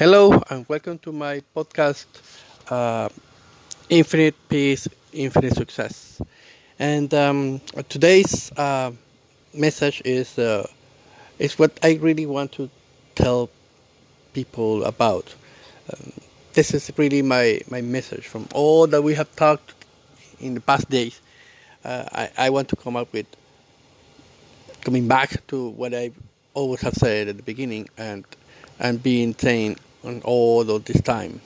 Hello and welcome to my podcast, uh, Infinite Peace, Infinite Success. And um, today's uh, message is uh, is what I really want to tell people about. Um, this is really my, my message from all that we have talked in the past days. Uh, I, I want to come up with coming back to what I always have said at the beginning and and being saying on all of this time.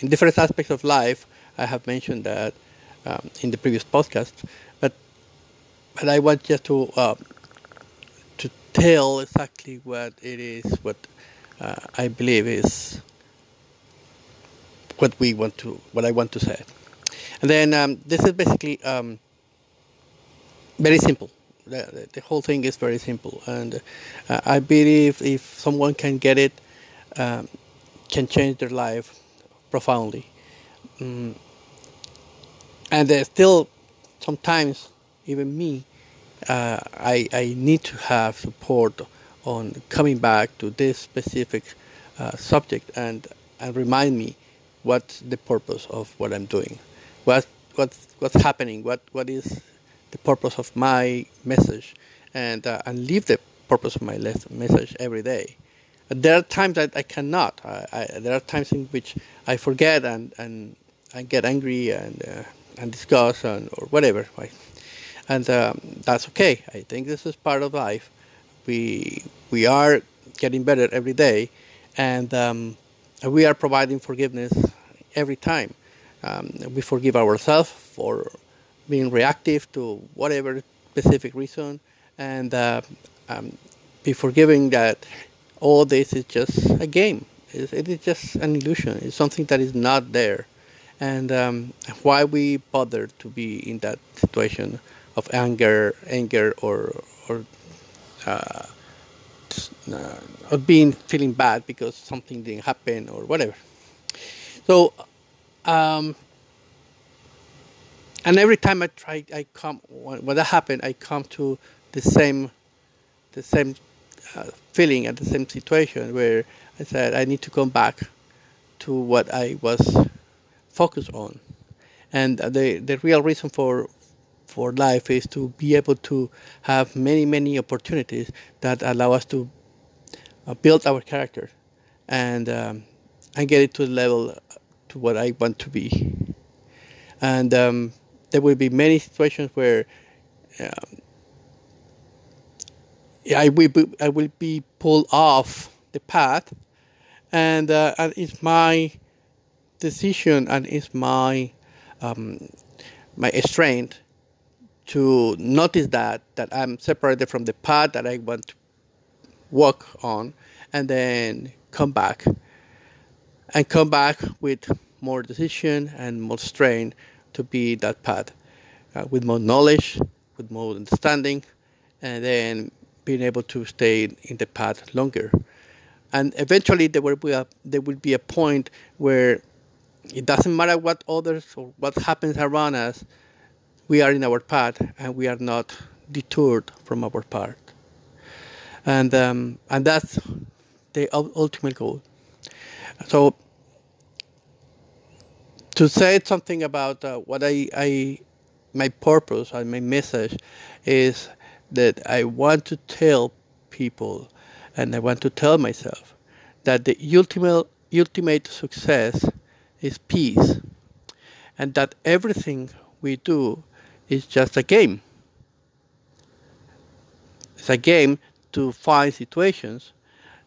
In different aspects of life, I have mentioned that um, in the previous podcast, but but I want just to uh, to tell exactly what it is, what uh, I believe is what we want to, what I want to say, and then um, this is basically um, very simple. The, the, whole thing is very simple, and uh, I believe if someone can get it, um, can change their life profoundly. Mm. And there's still sometimes, even me, uh, I, I need to have support on coming back to this specific uh, subject and, and remind me what's the purpose of what I'm doing, what, what's, what's happening, what, what is the purpose of my message, and, uh, and live the purpose of my message every day there are times that I cannot. I, I, there are times in which I forget and, and I get angry and uh, and discuss and or whatever. Right? And um, that's okay. I think this is part of life. We we are getting better every day, and um, we are providing forgiveness every time. Um, we forgive ourselves for being reactive to whatever specific reason, and uh, um, be forgiving that all this is just a game. It is just an illusion. It's something that is not there. And um, why we bother to be in that situation of anger, anger, or or uh, uh, or being feeling bad because something didn't happen or whatever. So, um, and every time I try, I come when, when that happened, I come to the same, the same uh, feeling at the same situation where I said I need to come back to what I was focused on, and the the real reason for for life is to be able to have many many opportunities that allow us to uh, build our character and um, and get it to the level to what I want to be, and um, there will be many situations where. Um, I will be, I will be pulled off the path, and, uh, and it's my decision and it's my um, my strength to notice that that I'm separated from the path that I want to walk on, and then come back. And come back with more decision and more strength to be that path uh, with more knowledge, with more understanding, and then being able to stay in the path longer. And eventually, there will be a there will be a point where it doesn't matter what others or what happens around us, we are in our path and we are not detoured from our path. And um, and that's the ultimate goal. So to say something about uh, what I, I my purpose and my message is that I want to tell people and I want to tell myself that the ultimate ultimate success is peace and that everything we do is just a game. It's a game to find situations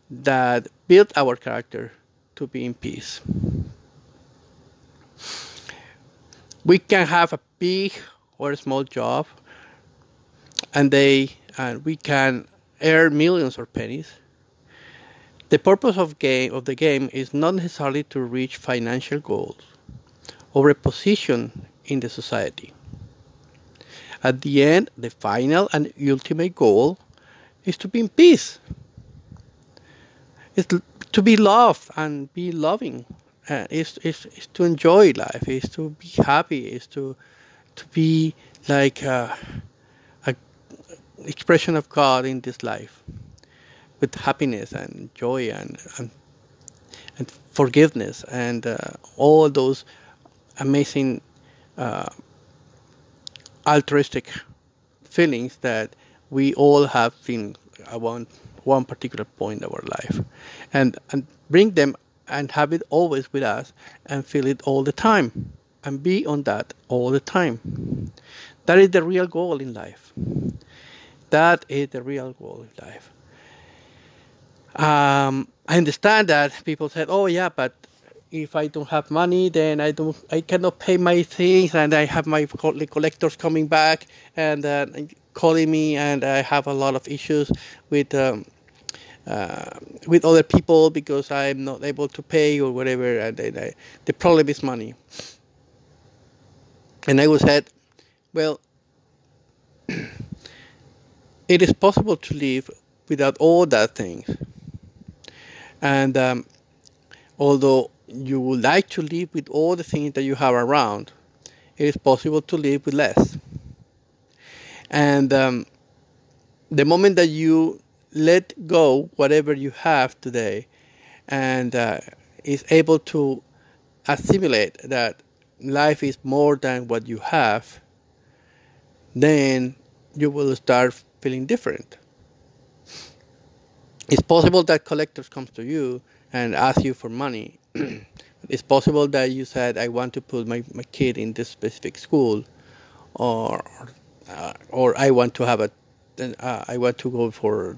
that build our character to be in peace. We can have a big or a small job and they and we can earn millions or pennies. The purpose of game of the game is not necessarily to reach financial goals or a position in the society. At the end, the final and ultimate goal is to be in peace. It's to be loved and be loving. Uh, is is is to enjoy life. Is to be happy. Is to to be like. Uh, expression of God in this life with happiness and joy and, and and forgiveness and uh, all those amazing uh, altruistic feelings that we all have in one one particular point of our life, and and bring them and have it always with us and feel it all the time and be on that all the time. That is the real goal in life. That is the real in life. Um, I understand that people said, "Oh yeah, but if I don't have money, then I don't, I cannot pay my things, and I have my collectors coming back and uh, calling me, and I have a lot of issues with um, uh, with other people because I'm not able to pay or whatever, and then I, the problem is money." And I was said, "Well, it is possible to live without all that things." And um, although you would like to live with all the things that you have around, it is possible to live with less. And um, the moment that you let go whatever you have today and uh, is able to assimilate that life is more than what you have, then you will start feeling different. It's possible that collectors comes to you and ask you for money. it's possible that you said, "I want to put my, my kid in this specific school," or uh, or I want to have a, uh, I want to go for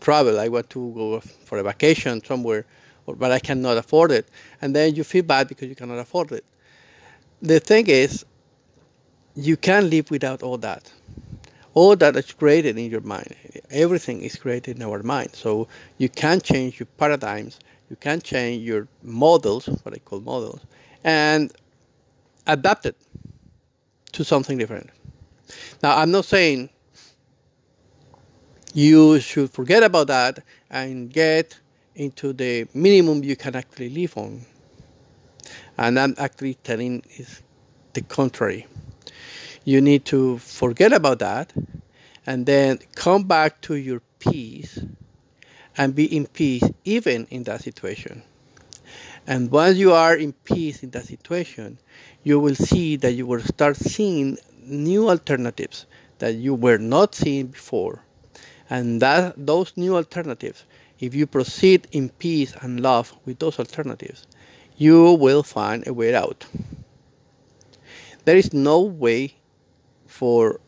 travel. I want to go for a vacation somewhere, or, but I cannot afford it, and then you feel bad because you cannot afford it. The thing is, you can live without all that all that is created in your mind. Everything is created in our mind. So you can change your paradigms, you can change your models, what I call models, and adapt it to something different. Now, I'm not saying you should forget about that and get into the minimum you can actually live on. And I'm actually telling is the contrary you need to forget about that and then come back to your peace and be in peace even in that situation. And once you are in peace in that situation, you will see that you will start seeing new alternatives that you were not seeing before. And that those new alternatives, if you proceed in peace and love with those alternatives, you will find a way out. There is no way for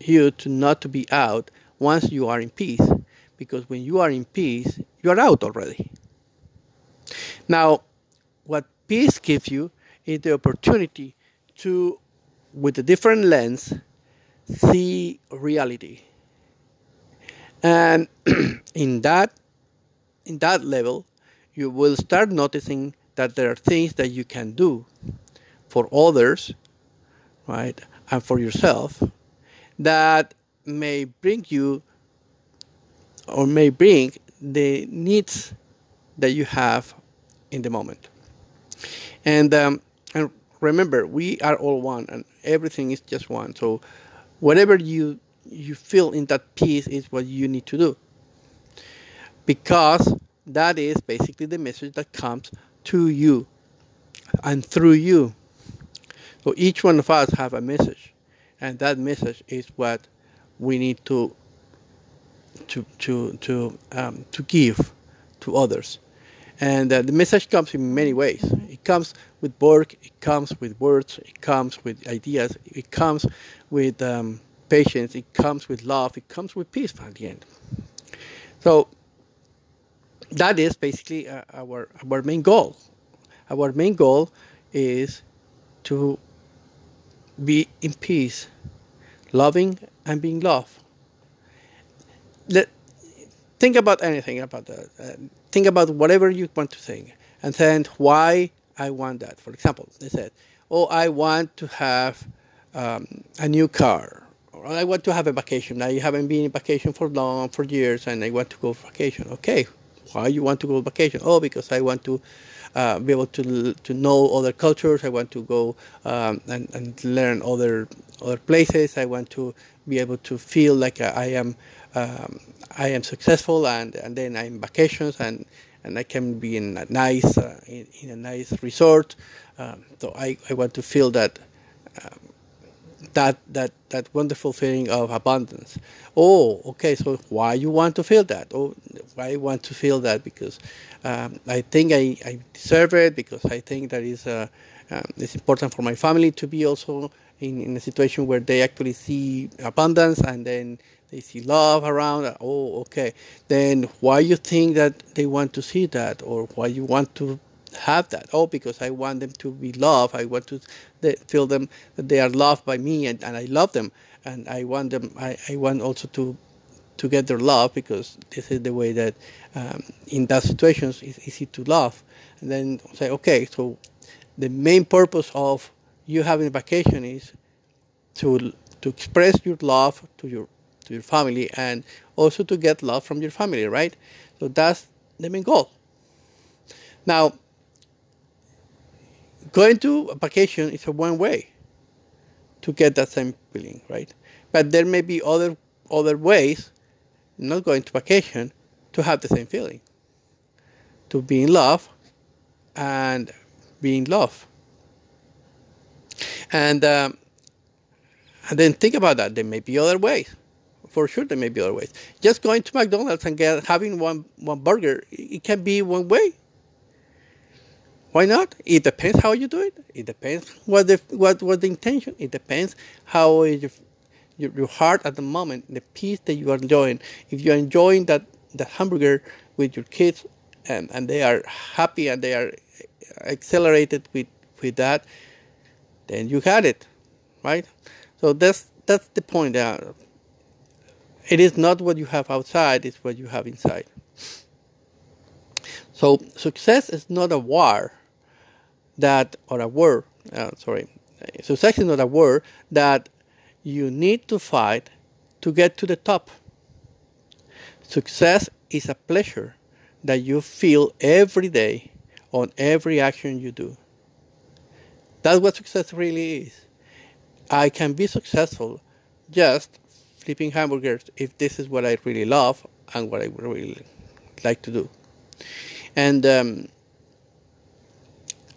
you to not to be out once you are in peace because when you are in peace you are out already. Now what peace gives you is the opportunity to with a different lens see reality. And in that in that level you will start noticing that there are things that you can do for others right and for yourself that may bring you or may bring the needs that you have in the moment. And, um, and remember, we are all one, and everything is just one. So whatever you you feel in that peace is what you need to do, because that is basically the message that comes to you and through you. So each one of us have a message, and that message is what we need to to to to um, to give to others. And uh, the message comes in many ways. It comes with work, it comes with words, it comes with ideas, it comes with um, patience, it comes with love, it comes with peace at the end. So that is basically uh, our our main goal. Our main goal is to be in peace, loving and being loved. Let, think about anything about that. Uh, think about whatever you want to think, and then why I want that. For example, they said, "Oh, I want to have um, a new car." Or I want to have a vacation. I haven't been in vacation for long, for years, and I want to go vacation. Okay, why you want to go vacation? Oh, because I want to uh, be able to to know other cultures. I want to go um, and, and learn other other places. I want to be able to feel like I am um, I am successful, and, and then I'm vacations and and I can be in a nice uh, in, in, a nice resort. Um, so I, I want to feel that um, that that that wonderful feeling of abundance. Oh, okay. So why you want to feel that? Oh, why you want to feel that? Because um, I think I, I deserve it. Because I think that is uh, um, it's important for my family to be also in, in a situation where they actually see abundance and then they see love around. Oh, okay. Then why you think that they want to see that, or why you want to have that? Oh, because I want them to be loved. I want to feel them that they are loved by me, and, and I love them, and I want them. I, I want also to to get their love because this is the way that um, in that situations it's easy to love. And then say, okay, so the main purpose of you having a vacation is to to express your love to your to your family and also to get love from your family, right? So that's the main goal. Now, going to a vacation is a one way to get that same feeling, right? But there may be other other ways, not going to vacation, to have the same feeling, to be in love and be in love. And um, and then think about that. There may be other ways. For sure, there may be other ways. Just going to McDonald's and get, having one, one burger, it can be one way. Why not? It depends how you do it. It depends what the what what the intention. It depends how your, your, your heart at the moment, the peace that you are enjoying. If you are enjoying that that hamburger with your kids, and, and they are happy and they are accelerated with with that, then you got it, right? So that's that's the point. Uh, it is not what you have outside; it's what you have inside. So success is not a war that, or a war. Uh, sorry, success is not a war that you need to fight to get to the top. Success is a pleasure that you feel every day on every action you do. That's what success really is. I can be successful just flipping hamburgers if this is what I really love and what I really like to do. And um,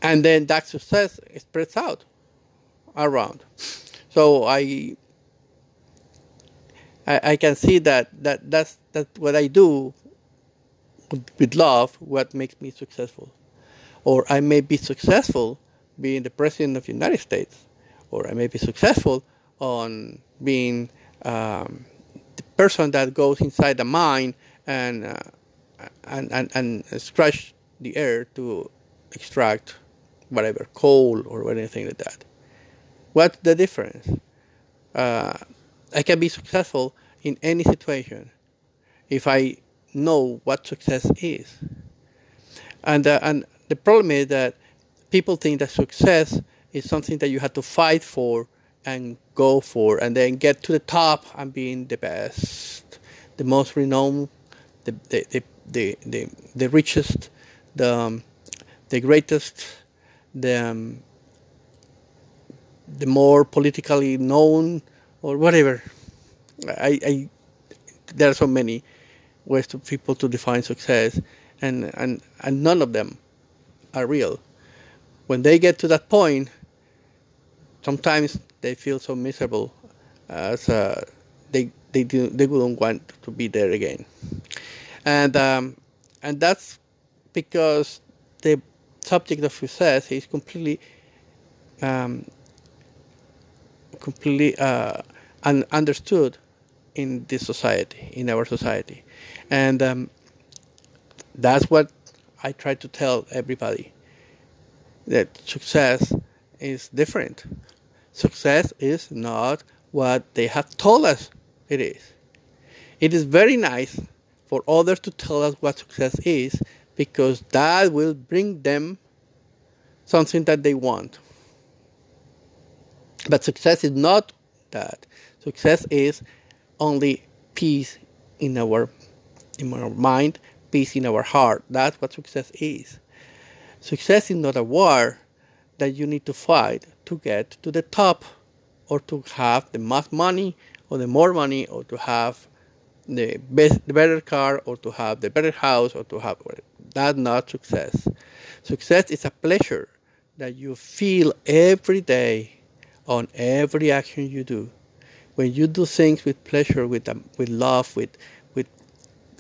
and then that success spreads out around. So I, I I, can see that, that that's that what I do with love what makes me successful. Or I may be successful being the president of the United States, or I may be successful on being um, the person that goes inside the mine and, uh, and, and, and scratch the air to extract whatever, coal or anything like that. What's the difference? Uh, I can be successful in any situation if I know what success is. And, uh, and the problem is that people think that success is something that you have to fight for and go for and then get to the top and being the best, the most renowned, the, the, the, the, the, the richest, the, um, the greatest, the, um, the more politically known or whatever. I, I, there are so many ways to people to define success and, and, and none of them are real when they get to that point, sometimes they feel so miserable as uh, they they do, they wouldn't want to be there again, and um, and that's because the subject of success is completely um, completely uh, un- understood in this society, in our society, and um, that's what I try to tell everybody that success is different. Success is not what they have told us it is. It is very nice for others to tell us what success is because that will bring them something that they want. But success is not that. Success is only peace in our in our mind, peace in our heart. That's what success is. Success is not a war that you need to fight to get to the top or to have the most money or the more money or to have the best, the better car, or to have the better house, or to have that's not success. Success is a pleasure that you feel every day on every action you do. When you do things with pleasure, with um, with love, with with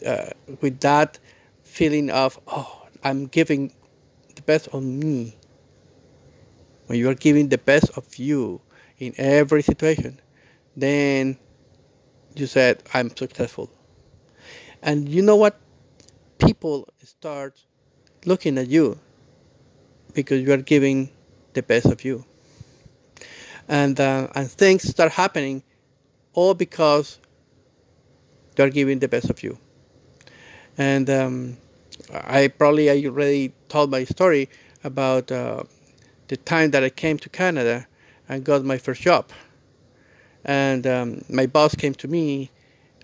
uh, with that feeling of oh, I'm giving the best of me. When you are giving the best of you in every situation, then you said I'm successful. And you know what? People start looking at you because you are giving the best of you. And, uh, and things start happening all because you are giving the best of you. And um, I probably I already told my story about uh, the time that I came to Canada and got my first job. And um, my boss came to me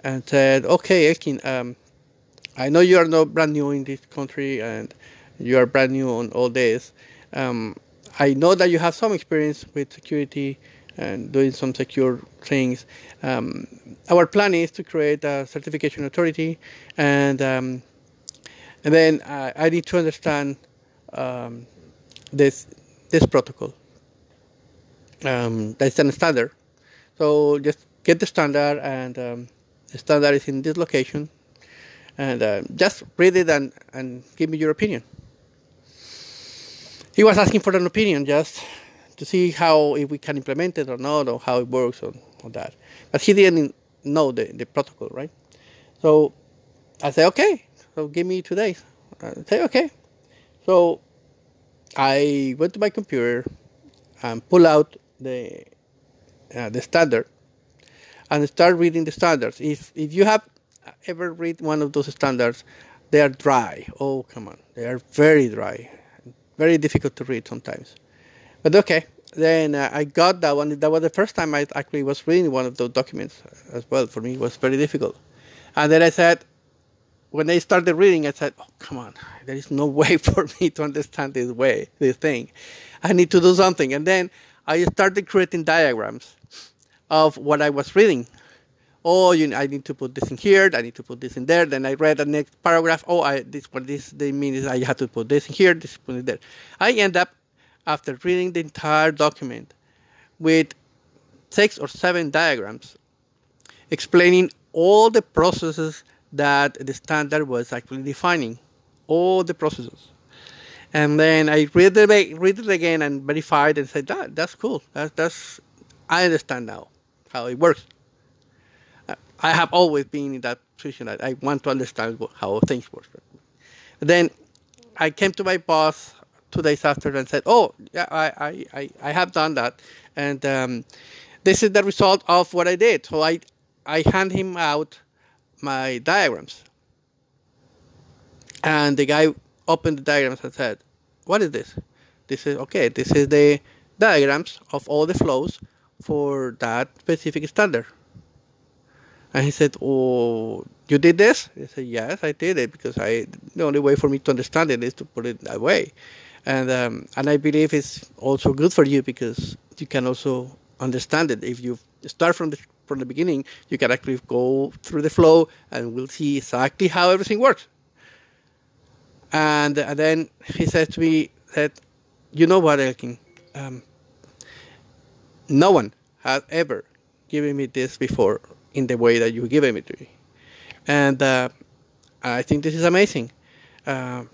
and said, "Okay, Elkin, um, I know you are not brand new in this country and you are brand new on all this. Um, I know that you have some experience with security and doing some secure things. Um, our plan is to create a certification authority, and um, and then uh, I need to understand um, this this protocol. Um, that's a standard. So just get the standard, and um, the standard is in this location and uh, just read it and, and give me your opinion. He was asking for an opinion just to see how if we can implement it or not, or how it works or, or that. But he didn't know the, the protocol, right? So I said, okay, so give me two days. I say, okay. So I went to my computer and pull out the uh, the standard and start reading the standards. If if you have ever read one of those standards, they are dry. Oh, come on. They are very dry. Very difficult to read sometimes. But okay, then uh, I got that one. That was the first time I actually was reading one of those documents as well. For me, it was very difficult. And then I said, when I started reading, I said, "Oh, come on! There is no way for me to understand this way, this thing. I need to do something." And then I started creating diagrams of what I was reading oh, you know, I need to put this in here, I need to put this in there. Then I read the next paragraph. Oh, I, this what this they mean is I have to put this in here, this put it there. I end up after reading the entire document with six or seven diagrams explaining all the processes that the standard was actually defining, all the processes. And then I read it, read it again and verified and said, that, that's cool. That, that's, I understand now how it works. I have always been in that position. that I want to understand how things work. Then I came to my boss two days after and said, "Oh, yeah, I, I, I have done that, and um, this is the result of what I did." So I, I hand him out my diagrams, and the guy opened the diagrams and said, "What is this?" This is okay. This is the diagrams of all the flows for that specific standard. And he said, "Oh, you did this?" I said, "Yes, I did it because I the only way for me to understand it is to put it that way." And um, and I believe it's also good for you because you can also understand it if you start from the from the beginning. You can actually go through the flow and we'll see exactly how everything works. And, then he said to me that, "You know what, Elkin? Um, no one has ever given me this before." in the way that you give it to me. And uh, I think this is amazing. Uh,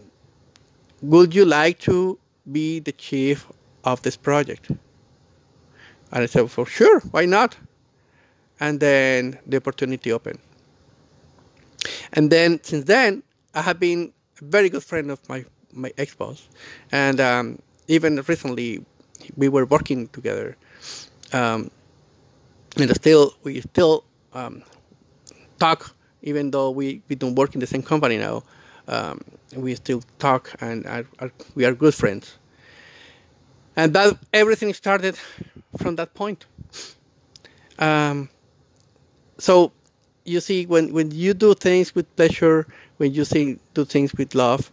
would you like to be the chief of this project? And I said, for sure, why not? And then the opportunity opened. And then since then, I have been very good friend of my, my ex-boss. And um, even recently, we were working together. Um, and still, we still um, talk, even though we, we don't work in the same company now. Um, we still talk and are, are, we are good friends. And that everything started from that point. Um, so you see, when, when you do things with pleasure, when you see, do things with love,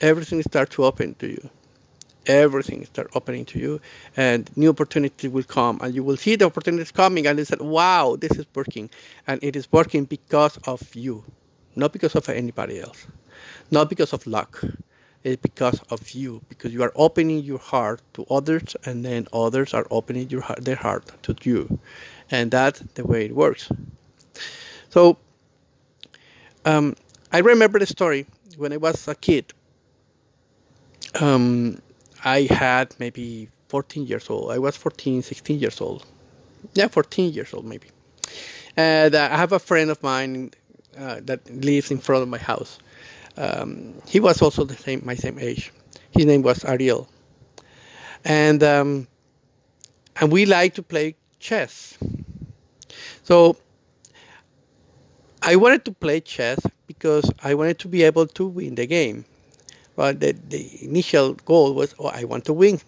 everything starts to open to you. everything start opening to you and new opportunities will come and you will see the opportunities coming and you said wow this is working and it is working because of you not because of anybody else not because of luck it's because of you because you are opening your heart to others and then others are opening your heart, their heart to you and that's the way it works so um, i remember the story when i was a kid um, I had maybe 14 years old. I was 14, 16 years old. Yeah, 14 years old maybe. And I have a friend of mine uh, that lives in front of my house. Um, he was also the same, my same age. His name was Ariel, and um, and we like to play chess. So I wanted to play chess because I wanted to be able to win the game. But the, the initial goal was, oh, I want to win,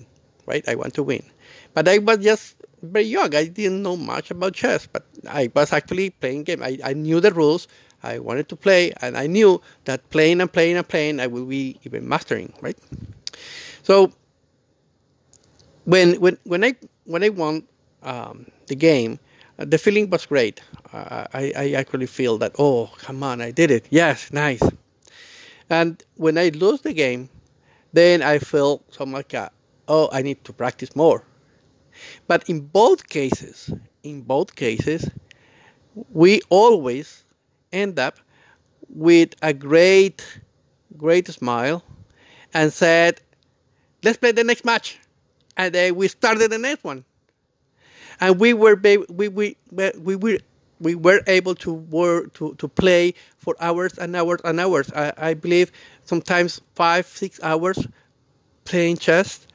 right? I want to win. But I was just very young. I didn't know much about chess, but I was actually playing game. I, I knew the rules. I wanted to play, and I knew that playing and playing and playing, I will be even mastering, right? So when when when I when I won um, the game, the feeling was great. Uh, I I actually feel that oh come on I did it yes nice and when I lose the game, then I feel something like, a, oh, I need to practice more. But in both cases, in both cases, we always end up with a great, great smile and said, let's play the next match. And then we started the next one. And we were, we, we, we, we we were able to work to, to play for hours and hours and hours. I, I believe sometimes five six hours playing chess,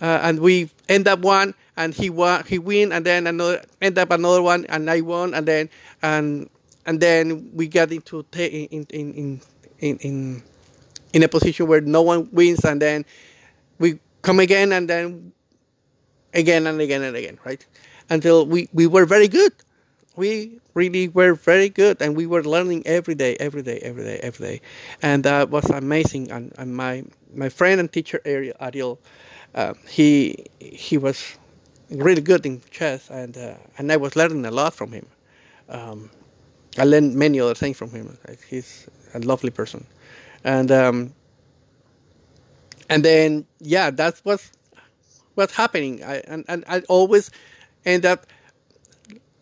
uh, and we end up one and he won he win and then another end up another one and I won and then and and then we get into in in in in in in a position where no one wins and then we come again and then again and again and again right? Until we we were very good. We really were very good and we were learning every day every day every day every day. And that was amazing. And, and my my friend and teacher ariel uh, he he was really good in chess and uh, and i was learning a lot from him. Um, i learned many other things from him. He's a lovely person. And um, and then yeah that's what's what's happening I, and, and i always end up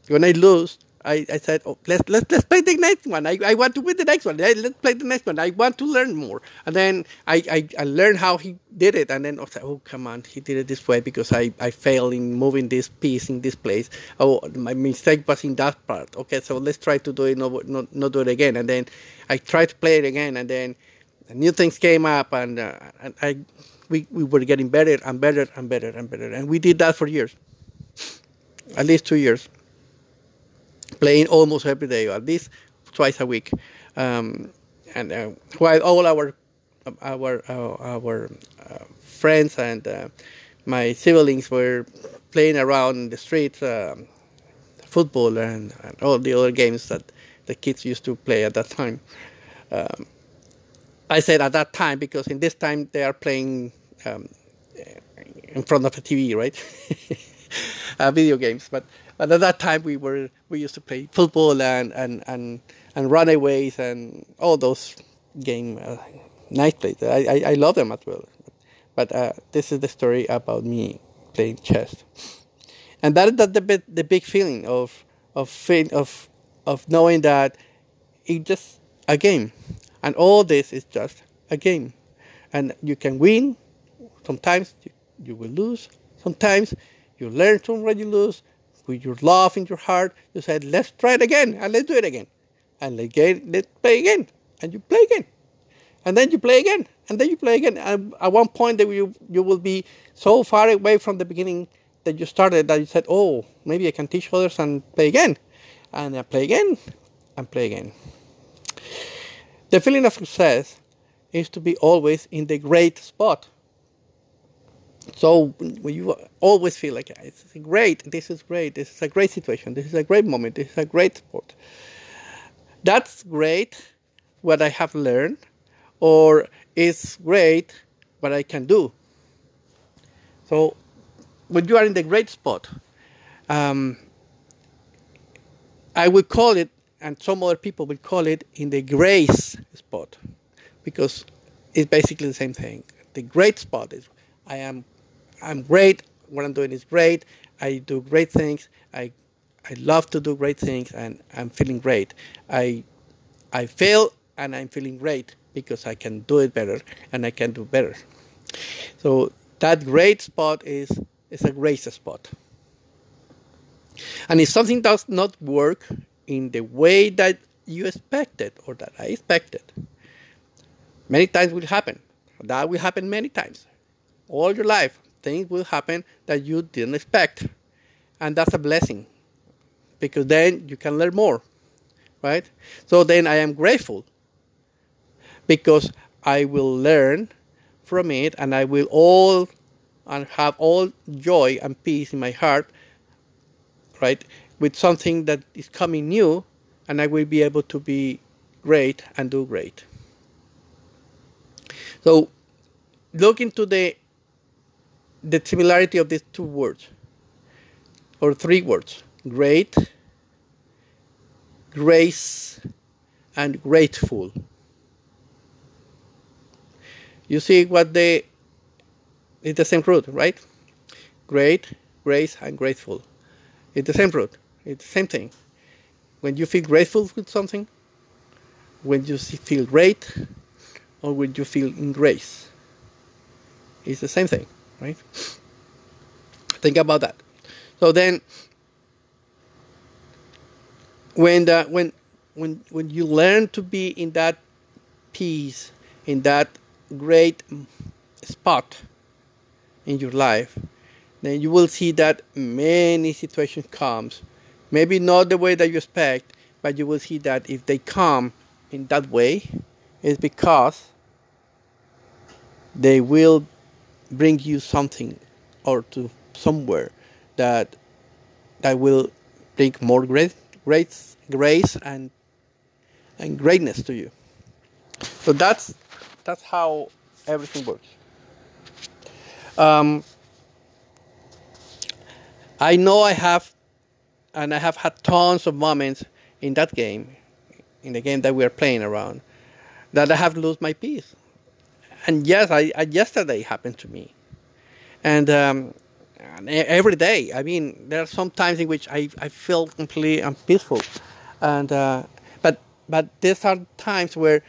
when I lose, I, I said, oh, let's, let's, let's play the next one. I, I want to win the next one. Let's play the next one. I want to learn more. And then I, I, I learned how he did it. And then I said, oh, come on, he did it this way because I, I failed in moving this piece in this place. Oh, my mistake was in that part. Okay, so let's try to do it, not, not, not do it again. And then I tried to play it again. And then new things came up. And, uh, and I, we, we were getting better and better and better and better. And we did that for years, at least two years playing almost every day, at least twice a week. Um, and uh, while all our our our, our uh, friends and uh, my siblings were playing around in the streets, um, football and, and, all the other games that the kids used to play at that time. Um, I said at that time because in this time they are playing um, in front of a TV, right? uh, video games, but but at that time, we were we used to play football and and and, and runaways and all those game uh, nice plays. I, I, I love them as well. But uh, this is the story about me playing chess, and that is the bit, the big feeling of of of of knowing that it's just a game, and all this is just a game, and you can win. Sometimes you, will lose. Sometimes you learn from what you lose with your love in your heart, you said, let's try it again and let's do it again. And again, let's play again. And you play again. And then you play again. And then you play again. And at one point that you you will be so far away from the beginning that you started that you said, Oh, maybe I can teach others and play again. And I play again and play again. The feeling of success is to be always in the great spot so when you always feel like it's great, this is great, this is a great situation, this is a great moment, this is a great spot. That's great what I have learned, or it's great what I can do. So when you are in the great spot, um, I would call it, and some other people will call it, in the grace spot, because it's basically the same thing. The great spot is I am, I'm great. What I'm doing is great. I do great things. I, I love to do great things, and I'm feeling great. I, I fail, and I'm feeling great because I can do it better, and I can do better. So that great spot is is a grace spot. And if something does not work in the way that you expected or that I expected, many times will happen. That will happen many times. All your life, things will happen that you didn't expect. And that's a blessing because then you can learn more, right? So then I am grateful because I will learn from it and I will all and have all joy and peace in my heart, right, with something that is coming new, and I will be able to be great and do great. So, look into the the similarity of these two words, or three words: great, grace, and grateful. You see what the it's the same root, right? Great, grace, and grateful. It's the same root. It's the same thing. When you feel grateful with something, when you feel great, or when you feel in grace, it's the same thing, right? Think about that. So then, when the, when when when you learn to be in that peace, in that great spot, in your life, then you will see that many situations comes. Maybe not the way that you expect, but you will see that if they come in that way, it's because they will bring you something or to somewhere that that will bring more grace, grace, grace and and greatness to you. So that's that's how everything works. Um, I know I have, and I have had tons of moments in that game, in the game that we are playing around, that I have lost my peace. And yes, I, I yesterday happened to me, and, um, and every day. I mean, there are some times in which I, I feel completely unpeaceful, and uh, but but these are times where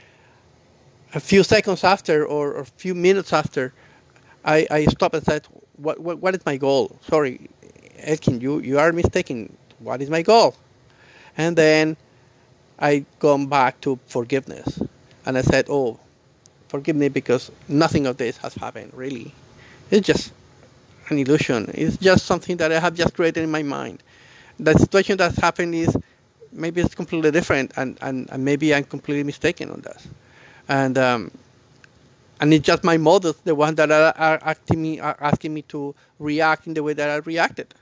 a few seconds after or, or a few minutes after I, I stopped and said, what, what, what is my goal? Sorry, Elkin, you, you are mistaken. What is my goal? And then I come back to forgiveness. And I said, oh, forgive me because nothing of this has happened, really. It's just an illusion. It's just something that I have just created in my mind. The situation that's happened is maybe it's completely different, and, and, and maybe I'm completely mistaken on that. And um, and it's just my models, the ones that are, are asking me, are asking me to react in the way that I reacted.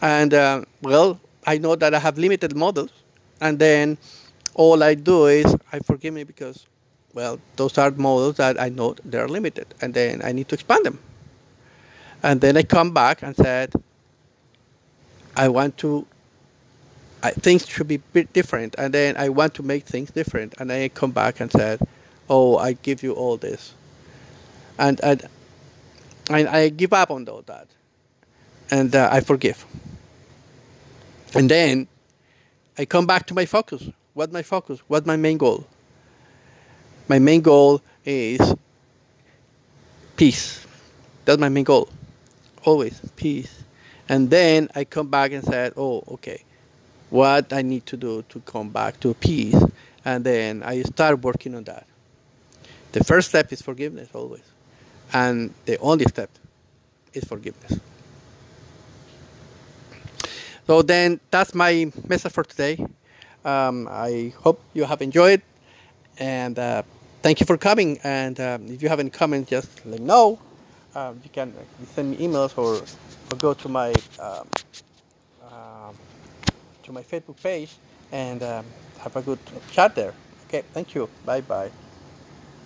And uh, well, I know that I have limited models, and then all I do is I forgive me because, well, those are models that I know they're limited, and then I need to expand them. And then I come back and said, I want to. I, things should be bit different, and then I want to make things different, and I come back and said oh, I give you all this. And, and, and I give up on all that. And uh, I forgive. And then I come back to my focus. What's my focus? What's my main goal? My main goal is peace. That's my main goal. Always peace. And then I come back and said, oh, okay, what I need to do to come back to peace. And then I start working on that. The first step is forgiveness always. And the only step is forgiveness. So then that's my message for today. Um, I hope you have enjoyed and uh, thank you for coming. And um, if you have any comments, just let me know. Um, you can send me emails or, or go to my um, uh, to my Facebook page and um, have a good chat there. Okay, thank you. Bye bye.